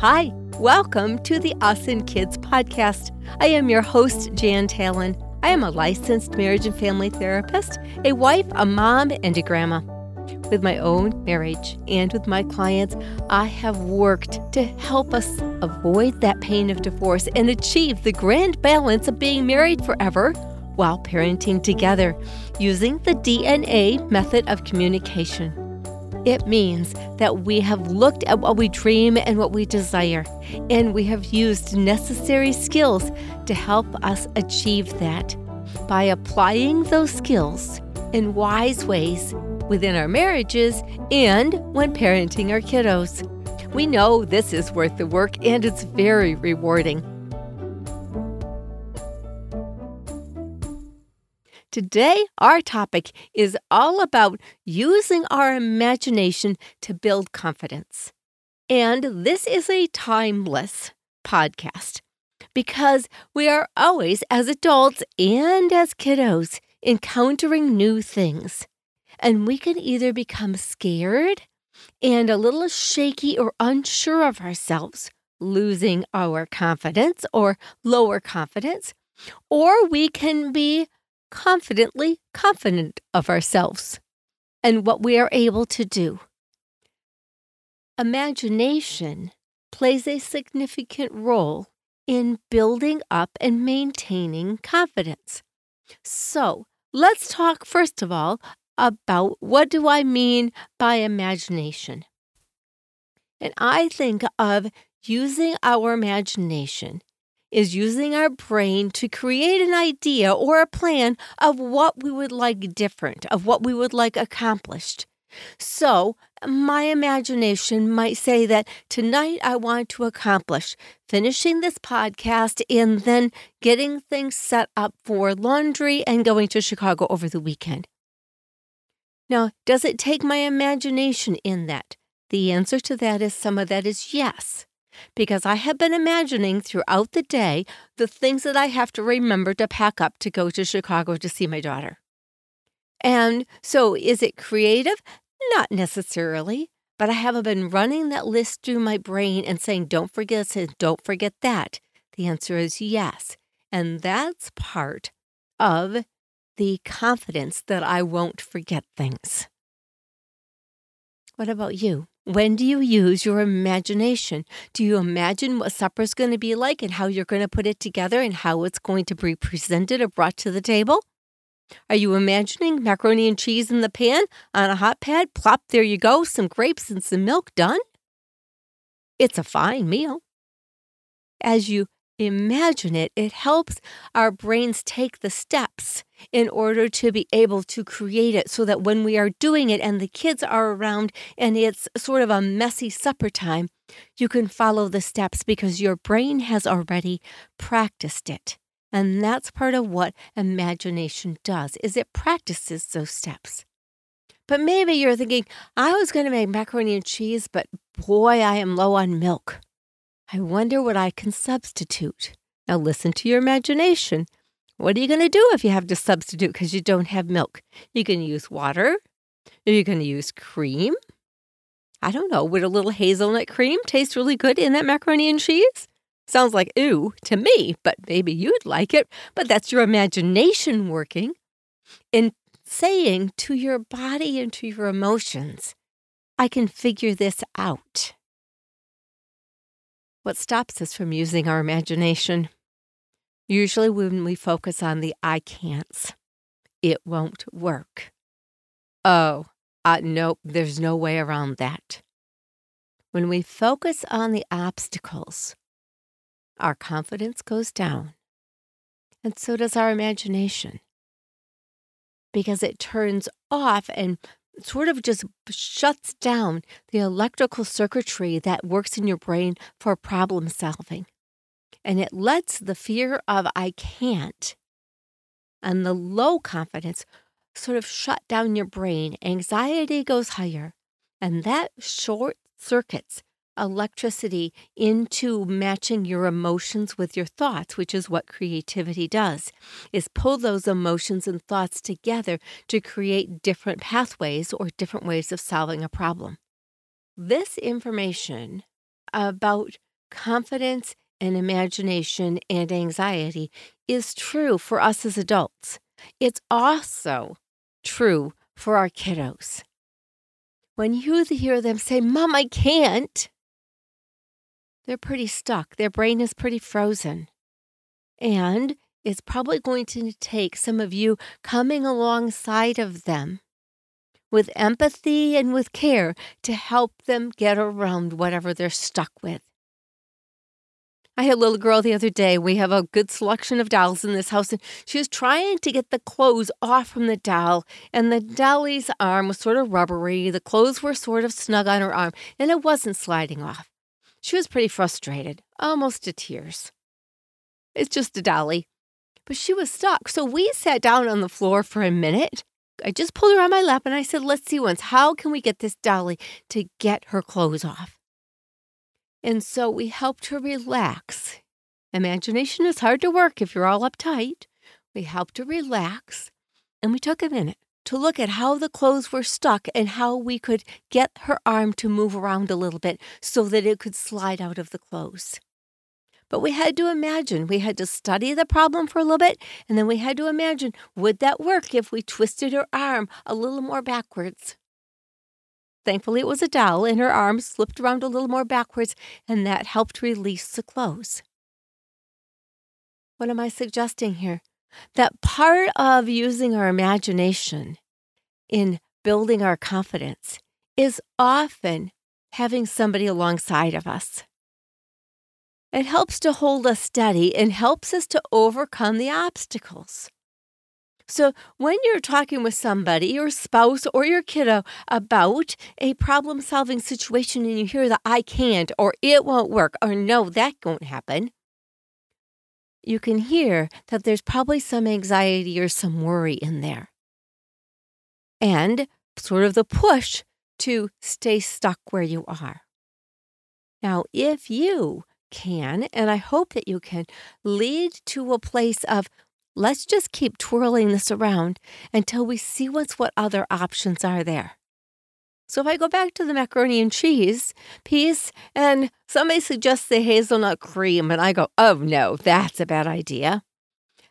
Hi, welcome to the Us and Kids podcast. I am your host, Jan Talon. I am a licensed marriage and family therapist, a wife, a mom, and a grandma. With my own marriage and with my clients, I have worked to help us avoid that pain of divorce and achieve the grand balance of being married forever while parenting together using the DNA method of communication. It means that we have looked at what we dream and what we desire, and we have used necessary skills to help us achieve that by applying those skills in wise ways within our marriages and when parenting our kiddos. We know this is worth the work and it's very rewarding. Today, our topic is all about using our imagination to build confidence. And this is a timeless podcast because we are always, as adults and as kiddos, encountering new things. And we can either become scared and a little shaky or unsure of ourselves, losing our confidence or lower confidence, or we can be confidently confident of ourselves and what we are able to do. Imagination plays a significant role in building up and maintaining confidence. So, let's talk first of all about what do I mean by imagination? And I think of using our imagination is using our brain to create an idea or a plan of what we would like different, of what we would like accomplished. So, my imagination might say that tonight I want to accomplish finishing this podcast and then getting things set up for laundry and going to Chicago over the weekend. Now, does it take my imagination in that? The answer to that is some of that is yes because I have been imagining throughout the day the things that I have to remember to pack up to go to Chicago to see my daughter. And so, is it creative? Not necessarily, but I have been running that list through my brain and saying, don't forget this don't forget that. The answer is yes. And that's part of the confidence that I won't forget things. What about you? When do you use your imagination? Do you imagine what supper's going to be like and how you're going to put it together and how it's going to be presented or brought to the table? Are you imagining macaroni and cheese in the pan on a hot pad? Plop, there you go, some grapes and some milk done? It's a fine meal. As you imagine it, it helps our brains take the steps in order to be able to create it so that when we are doing it and the kids are around and it's sort of a messy supper time, you can follow the steps because your brain has already practiced it. And that's part of what imagination does is it practices those steps. But maybe you're thinking, I was going to make macaroni and cheese, but boy, I am low on milk. I wonder what I can substitute. Now listen to your imagination. What are you going to do if you have to substitute because you don't have milk? You can use water. Are you going to use cream? I don't know. Would a little hazelnut cream taste really good in that macaroni and cheese? Sounds like ooh to me, but maybe you'd like it. But that's your imagination working in saying to your body and to your emotions, I can figure this out. What stops us from using our imagination? Usually, when we focus on the I can'ts, it won't work. Oh, uh, nope, there's no way around that. When we focus on the obstacles, our confidence goes down, and so does our imagination. Because it turns off and sort of just shuts down the electrical circuitry that works in your brain for problem solving. And it lets the fear of I can't and the low confidence sort of shut down your brain. Anxiety goes higher, and that short circuits electricity into matching your emotions with your thoughts, which is what creativity does, is pull those emotions and thoughts together to create different pathways or different ways of solving a problem. This information about confidence and imagination and anxiety is true for us as adults. It's also true for our kiddos. When you hear them say, Mom, I can't, they're pretty stuck. Their brain is pretty frozen. And it's probably going to take some of you coming alongside of them with empathy and with care to help them get around whatever they're stuck with. I had a little girl the other day. We have a good selection of dolls in this house, and she was trying to get the clothes off from the doll, and the dolly's arm was sort of rubbery. The clothes were sort of snug on her arm, and it wasn't sliding off. She was pretty frustrated, almost to tears. It's just a dolly. But she was stuck, so we sat down on the floor for a minute. I just pulled her on my lap and I said, Let's see once, how can we get this dolly to get her clothes off? And so we helped her relax. Imagination is hard to work if you're all uptight. We helped her relax, and we took a minute to look at how the clothes were stuck and how we could get her arm to move around a little bit so that it could slide out of the clothes. But we had to imagine, we had to study the problem for a little bit, and then we had to imagine would that work if we twisted her arm a little more backwards? Thankfully, it was a doll, and her arm slipped around a little more backwards, and that helped release the clothes. What am I suggesting here? That part of using our imagination in building our confidence is often having somebody alongside of us. It helps to hold us steady and helps us to overcome the obstacles. So, when you're talking with somebody, your spouse or your kiddo, about a problem solving situation and you hear the I can't or it won't work or no, that won't happen, you can hear that there's probably some anxiety or some worry in there. And sort of the push to stay stuck where you are. Now, if you can, and I hope that you can, lead to a place of Let's just keep twirling this around until we see what's what other options are there. So if I go back to the macaroni and cheese piece and somebody suggests the hazelnut cream and I go, "Oh no, that's a bad idea."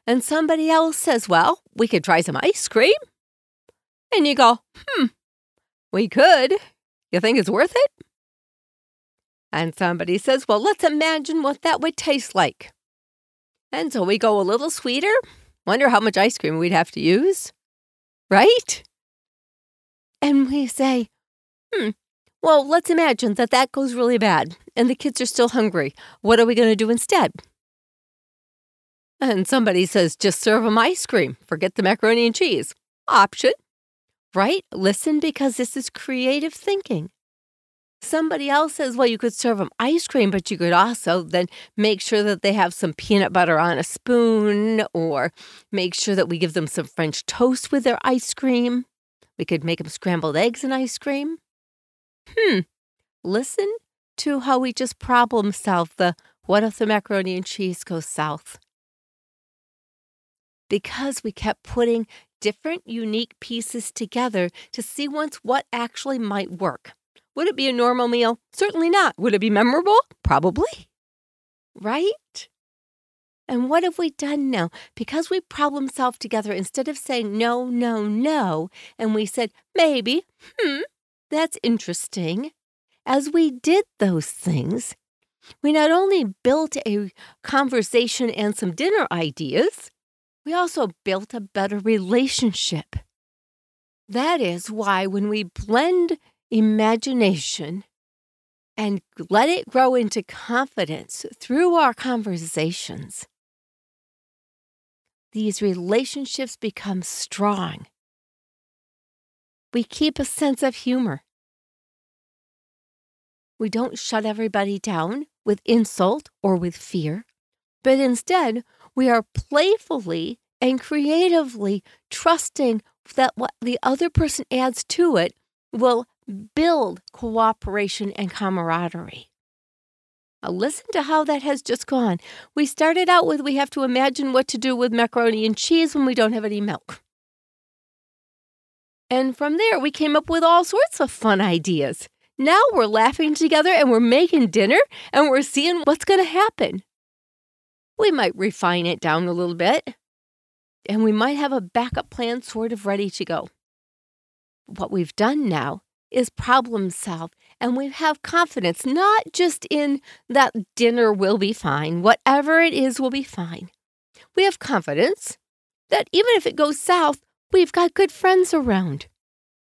And somebody else says, "Well, we could try some ice cream." And you go, "Hmm. We could. You think it's worth it?" And somebody says, "Well, let's imagine what that would taste like." And so we go a little sweeter. Wonder how much ice cream we'd have to use, right? And we say, hmm, well, let's imagine that that goes really bad and the kids are still hungry. What are we going to do instead? And somebody says, just serve them ice cream. Forget the macaroni and cheese. Option, right? Listen because this is creative thinking. Somebody else says, well, you could serve them ice cream, but you could also then make sure that they have some peanut butter on a spoon or make sure that we give them some French toast with their ice cream. We could make them scrambled eggs and ice cream. Hmm. Listen to how we just problem solve the what if the macaroni and cheese goes south? Because we kept putting different unique pieces together to see once what actually might work. Would it be a normal meal? Certainly not. Would it be memorable? Probably. Right? And what have we done now? Because we problem solved together, instead of saying no, no, no, and we said maybe, hmm, that's interesting. As we did those things, we not only built a conversation and some dinner ideas, we also built a better relationship. That is why when we blend imagination and let it grow into confidence through our conversations, these relationships become strong. We keep a sense of humor. We don't shut everybody down with insult or with fear, but instead, we are playfully and creatively trusting that what the other person adds to it will build cooperation and camaraderie. Now, listen to how that has just gone. We started out with we have to imagine what to do with macaroni and cheese when we don't have any milk. And from there, we came up with all sorts of fun ideas. Now we're laughing together and we're making dinner and we're seeing what's going to happen. We might refine it down a little bit and we might have a backup plan sort of ready to go. What we've done now is problem solve and we have confidence not just in that dinner will be fine, whatever it is will be fine. We have confidence that even if it goes south, we've got good friends around.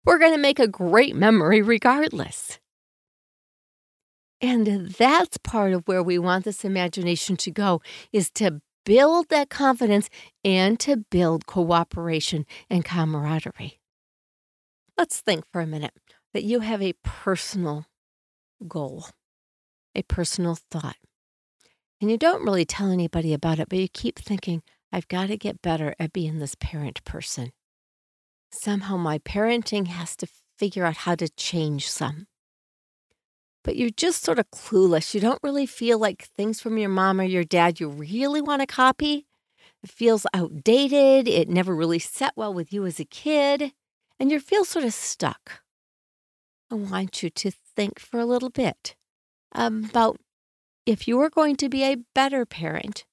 We're going to make a great memory regardless. And that's part of where we want this imagination to go is to build that confidence and to build cooperation and camaraderie. Let's think for a minute that you have a personal goal, a personal thought. And you don't really tell anybody about it, but you keep thinking, I've got to get better at being this parent person. Somehow my parenting has to figure out how to change some. But you're just sort of clueless. You don't really feel like things from your mom or your dad you really want to copy. It feels outdated. It never really set well with you as a kid. And you feel sort of stuck. I want you to think for a little bit about if you are going to be a better parent.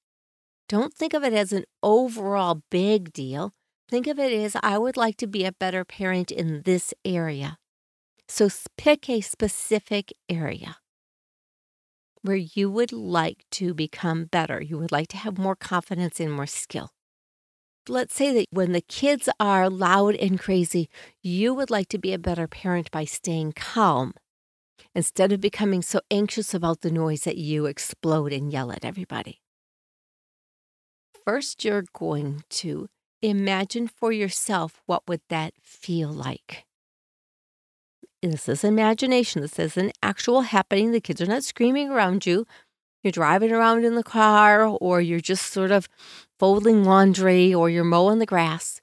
Don't think of it as an overall big deal. Think of it as I would like to be a better parent in this area. So pick a specific area where you would like to become better. You would like to have more confidence and more skill let's say that when the kids are loud and crazy, you would like to be a better parent by staying calm instead of becoming so anxious about the noise that you explode and yell at everybody. First, you're going to imagine for yourself what would that feel like. This is imagination. This isn't actual happening. The kids are not screaming around you. You're driving around in the car, or you're just sort of folding laundry or you're mowing the grass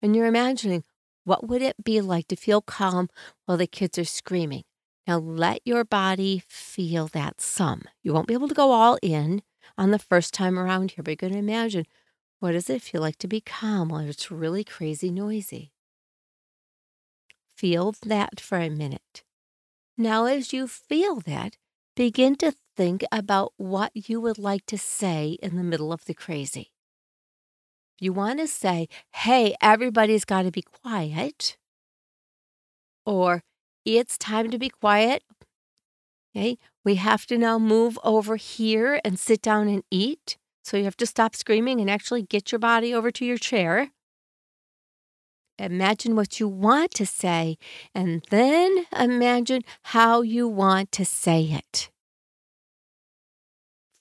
and you're imagining what would it be like to feel calm while the kids are screaming. Now let your body feel that some. You won't be able to go all in on the first time around here, but you're going to imagine what does it feel like to be calm while it's really crazy noisy. Feel that for a minute. Now, as you feel that, begin to think about what you would like to say in the middle of the crazy you want to say, hey, everybody's got to be quiet, or it's time to be quiet. Okay, we have to now move over here and sit down and eat. So you have to stop screaming and actually get your body over to your chair. Imagine what you want to say, and then imagine how you want to say it.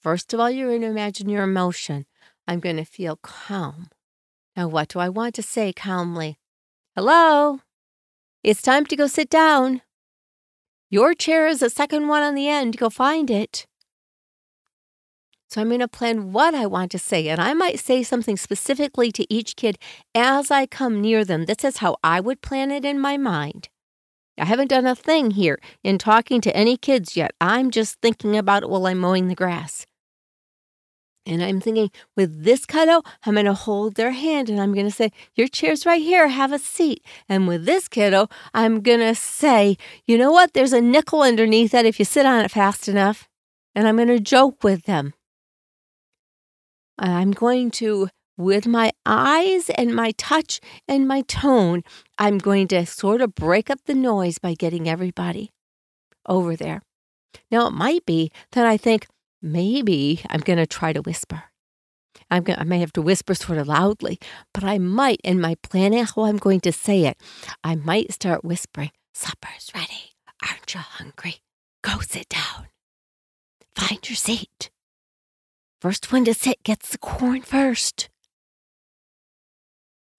First of all, you're going to imagine your emotion. I'm going to feel calm. Now, what do I want to say calmly? Hello? It's time to go sit down. Your chair is the second one on the end. Go find it. So I'm going to plan what I want to say, and I might say something specifically to each kid as I come near them. This is how I would plan it in my mind. I haven't done a thing here in talking to any kids yet. I'm just thinking about it while I'm mowing the grass. And I'm thinking, with this kiddo, I'm going to hold their hand and I'm going to say, Your chair's right here, have a seat. And with this kiddo, I'm going to say, You know what? There's a nickel underneath that if you sit on it fast enough. And I'm going to joke with them. I'm going to, with my eyes and my touch and my tone, I'm going to sort of break up the noise by getting everybody over there. Now, it might be that I think, maybe I'm going to try to whisper. I'm going I may have to whisper sort of loudly, but I might, in my planning how I'm going to say it, I might start whispering, Supper's ready. Aren't you hungry? Go sit down. Find your seat. First one to sit gets the corn first.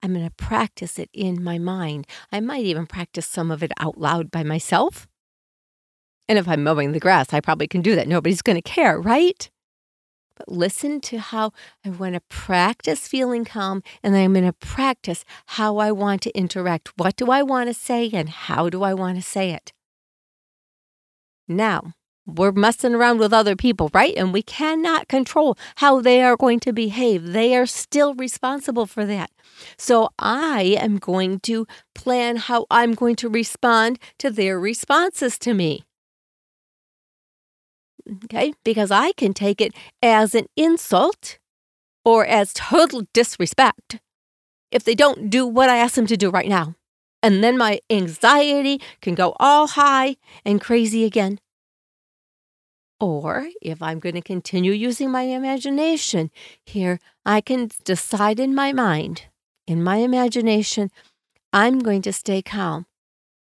I'm going to practice it in my mind. I might even practice some of it out loud by myself. And if I'm mowing the grass, I probably can do that. Nobody's going to care, right? But listen to how I want to practice feeling calm and I'm going to practice how I want to interact. What do I want to say and how do I want to say it? Now, we're messing around with other people, right? And we cannot control how they are going to behave. They are still responsible for that. So I am going to plan how I'm going to respond to their responses to me. Okay, because I can take it as an insult or as total disrespect if they don't do what I ask them to do right now. And then my anxiety can go all high and crazy again. Or if I'm going to continue using my imagination here, I can decide in my mind, in my imagination, I'm going to stay calm.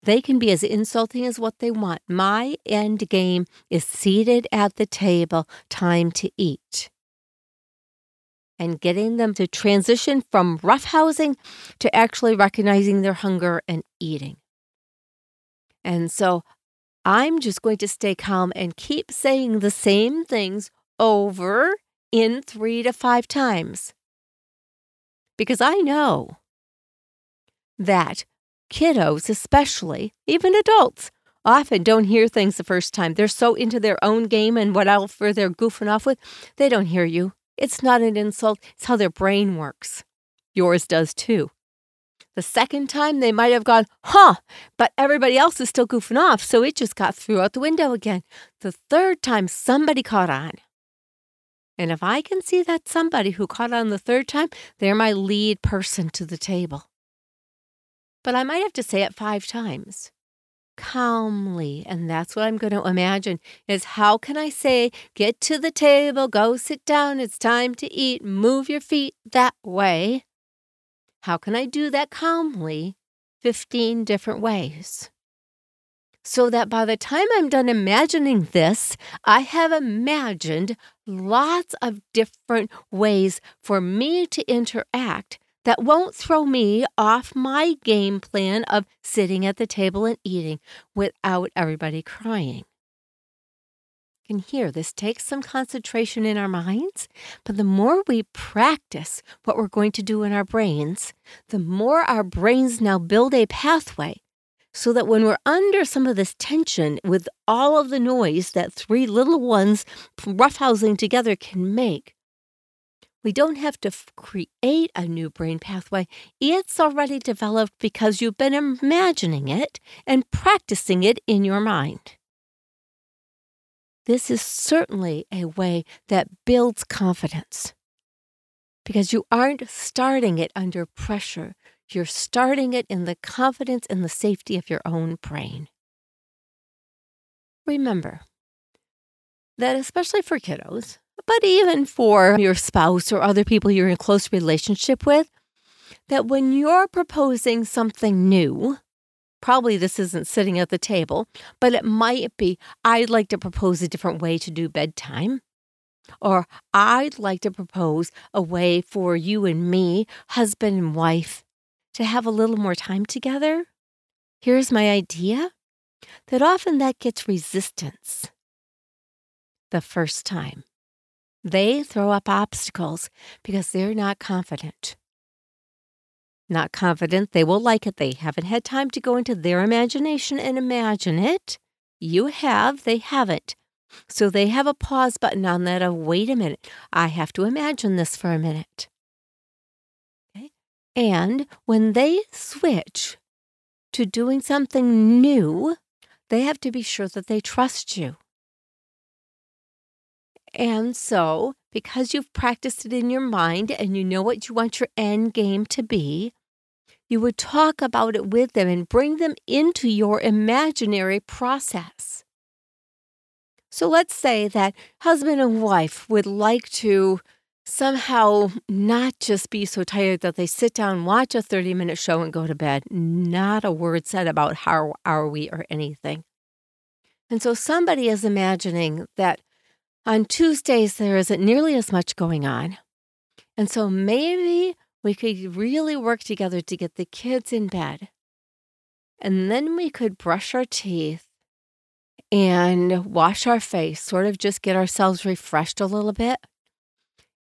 They can be as insulting as what they want. My end game is seated at the table, time to eat. And getting them to transition from roughhousing to actually recognizing their hunger and eating. And so I'm just going to stay calm and keep saying the same things over in three to five times. Because I know that kiddos, especially, even adults, often don't hear things the first time. They're so into their own game and whatever they're goofing off with, they don't hear you. It's not an insult, it's how their brain works. Yours does too. The second time, they might have gone, huh, but everybody else is still goofing off, so it just got through out the window again. The third time, somebody caught on. And if I can see that somebody who caught on the third time, they're my lead person to the table. But I might have to say it five times calmly. And that's what I'm going to imagine is how can I say, get to the table, go sit down, it's time to eat, move your feet that way. How can I do that calmly 15 different ways? So that by the time I'm done imagining this, I have imagined lots of different ways for me to interact that won't throw me off my game plan of sitting at the table and eating without everybody crying can hear this takes some concentration in our minds, but the more we practice what we're going to do in our brains, the more our brains now build a pathway so that when we're under some of this tension with all of the noise that three little ones roughhousing together can make, we don't have to f- create a new brain pathway. It's already developed because you've been imagining it and practicing it in your mind. This is certainly a way that builds confidence because you aren't starting it under pressure. You're starting it in the confidence and the safety of your own brain. Remember that, especially for kiddos, but even for your spouse or other people you're in close relationship with, that when you're proposing something new, Probably this isn't sitting at the table, but it might be I'd like to propose a different way to do bedtime. Or I'd like to propose a way for you and me, husband and wife, to have a little more time together. Here's my idea that often that gets resistance the first time. They throw up obstacles because they're not confident not confident they will like it. They haven't had time to go into their imagination and imagine it. You have, they haven't. So they have a pause button on that of wait a minute, I have to imagine this for a minute. Okay? And when they switch to doing something new, they have to be sure that they trust you. And so, because you've practiced it in your mind and you know what you want your end game to be, you would talk about it with them and bring them into your imaginary process. So let's say that husband and wife would like to somehow not just be so tired that they sit down, watch a 30 minute show, and go to bed. Not a word said about how are we or anything. And so somebody is imagining that on Tuesdays there isn't nearly as much going on. And so maybe we could really work together to get the kids in bed. And then we could brush our teeth and wash our face, sort of just get ourselves refreshed a little bit.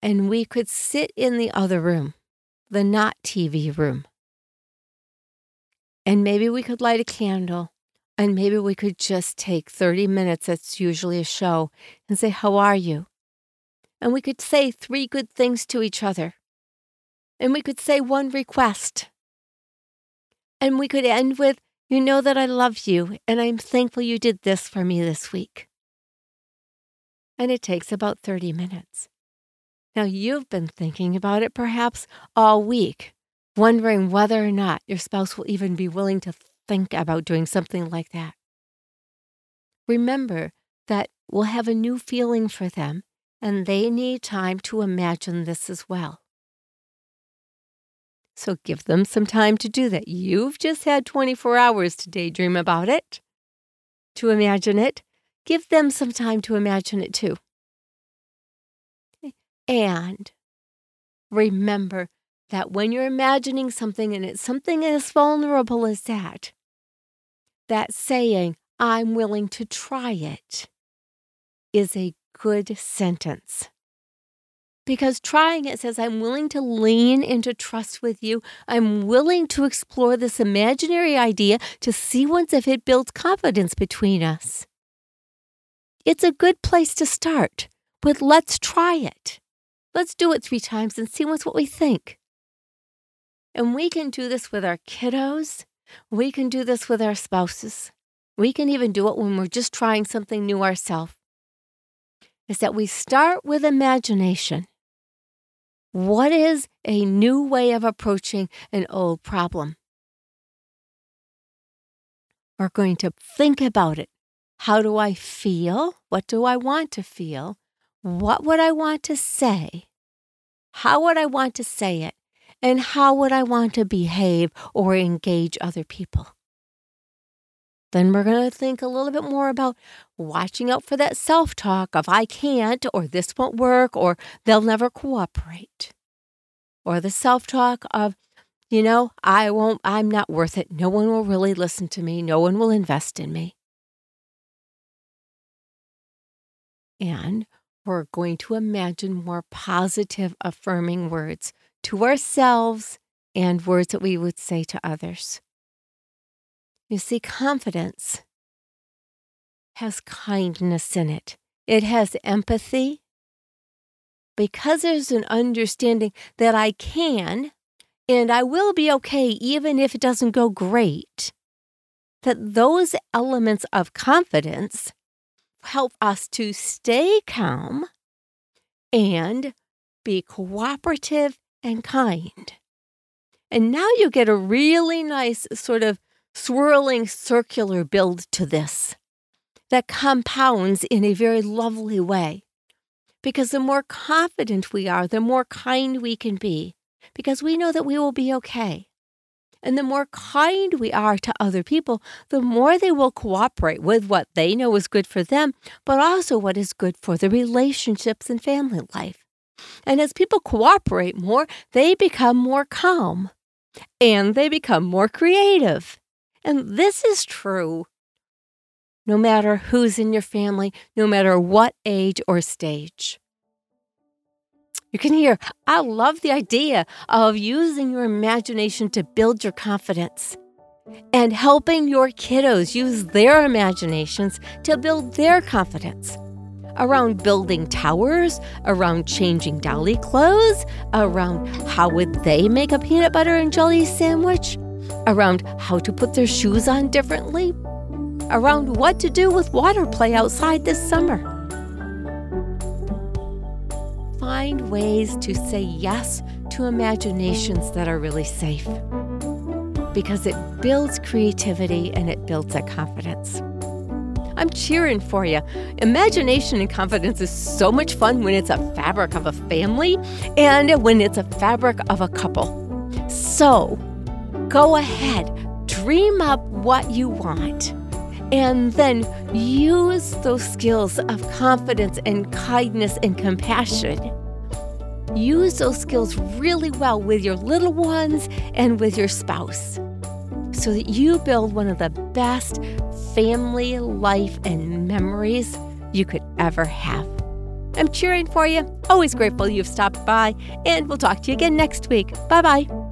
And we could sit in the other room, the not TV room. And maybe we could light a candle And maybe we could just take 30 minutes, that's usually a show, and say, How are you? And we could say three good things to each other. And we could say one request. And we could end with, You know that I love you, and I'm thankful you did this for me this week. And it takes about 30 minutes. Now, you've been thinking about it perhaps all week, wondering whether or not your spouse will even be willing to think about doing something like that. Remember that we'll have a new feeling for them, and they need time to imagine this as well. So give them some time to do that. You've just had 24 hours to daydream about it, to imagine it. Give them some time to imagine it too. And remember that when you're imagining something and it's something as vulnerable as that, that saying, I'm willing to try it, is a good sentence. Because trying it says, I'm willing to lean into trust with you. I'm willing to explore this imaginary idea to see once if it builds confidence between us. It's a good place to start with let's try it. Let's do it three times and see what's what we think. And we can do this with our kiddos. We can do this with our spouses. We can even do it when we're just trying something new ourselves. Is that we start with imagination. What is a new way of approaching an old problem? We're going to think about it. How do I feel? What do I want to feel? What would I want to say? How would I want to say it? And how would I want to behave or engage other people? Then we're going to think a little bit more about watching out for that self talk of I can't, or this won't work, or they'll never cooperate. Or the self talk of, you know, I won't, I'm not worth it. No one will really listen to me. No one will invest in me. And we're going to imagine more positive, affirming words to ourselves and words that we would say to others. You see, confidence has kindness in it, it has empathy. Because there's an understanding that I can and I will be okay even if it doesn't go great, that those elements of confidence help us to stay calm and be cooperative and kind. And now you get a really nice sort of swirling circular build to this that compounds in a very lovely way. Because the more confident we are, the more kind we can be, because we know that we will be okay. And the more kind we are to other people, the more they will cooperate with what they know is good for them, but also what is good for the relationships and family life. And as people cooperate more, they become more calm and they become more creative. And this is true no matter who's in your family, no matter what age or stage. You can hear, I love the idea of using your imagination to build your confidence and helping your kiddos use their imaginations to build their confidence around building towers, around changing dolly clothes, around how would they make a peanut butter and jelly sandwich, around how to put their shoes on differently, around what to do with water play outside this summer find ways to say yes to imaginations that are really safe because it builds creativity and it builds that confidence. I'm cheering for you. Imagination and confidence is so much fun when it's a fabric of a family and when it's a fabric of a couple. So go ahead, dream up what you want, and then use those skills of confidence and kindness and compassion use those skills really well with your little ones and with your spouse so that you build one of the best family life and memories you could ever have. I'm cheering for you. Always grateful you've stopped by, and we'll talk to you again next week. Bye bye.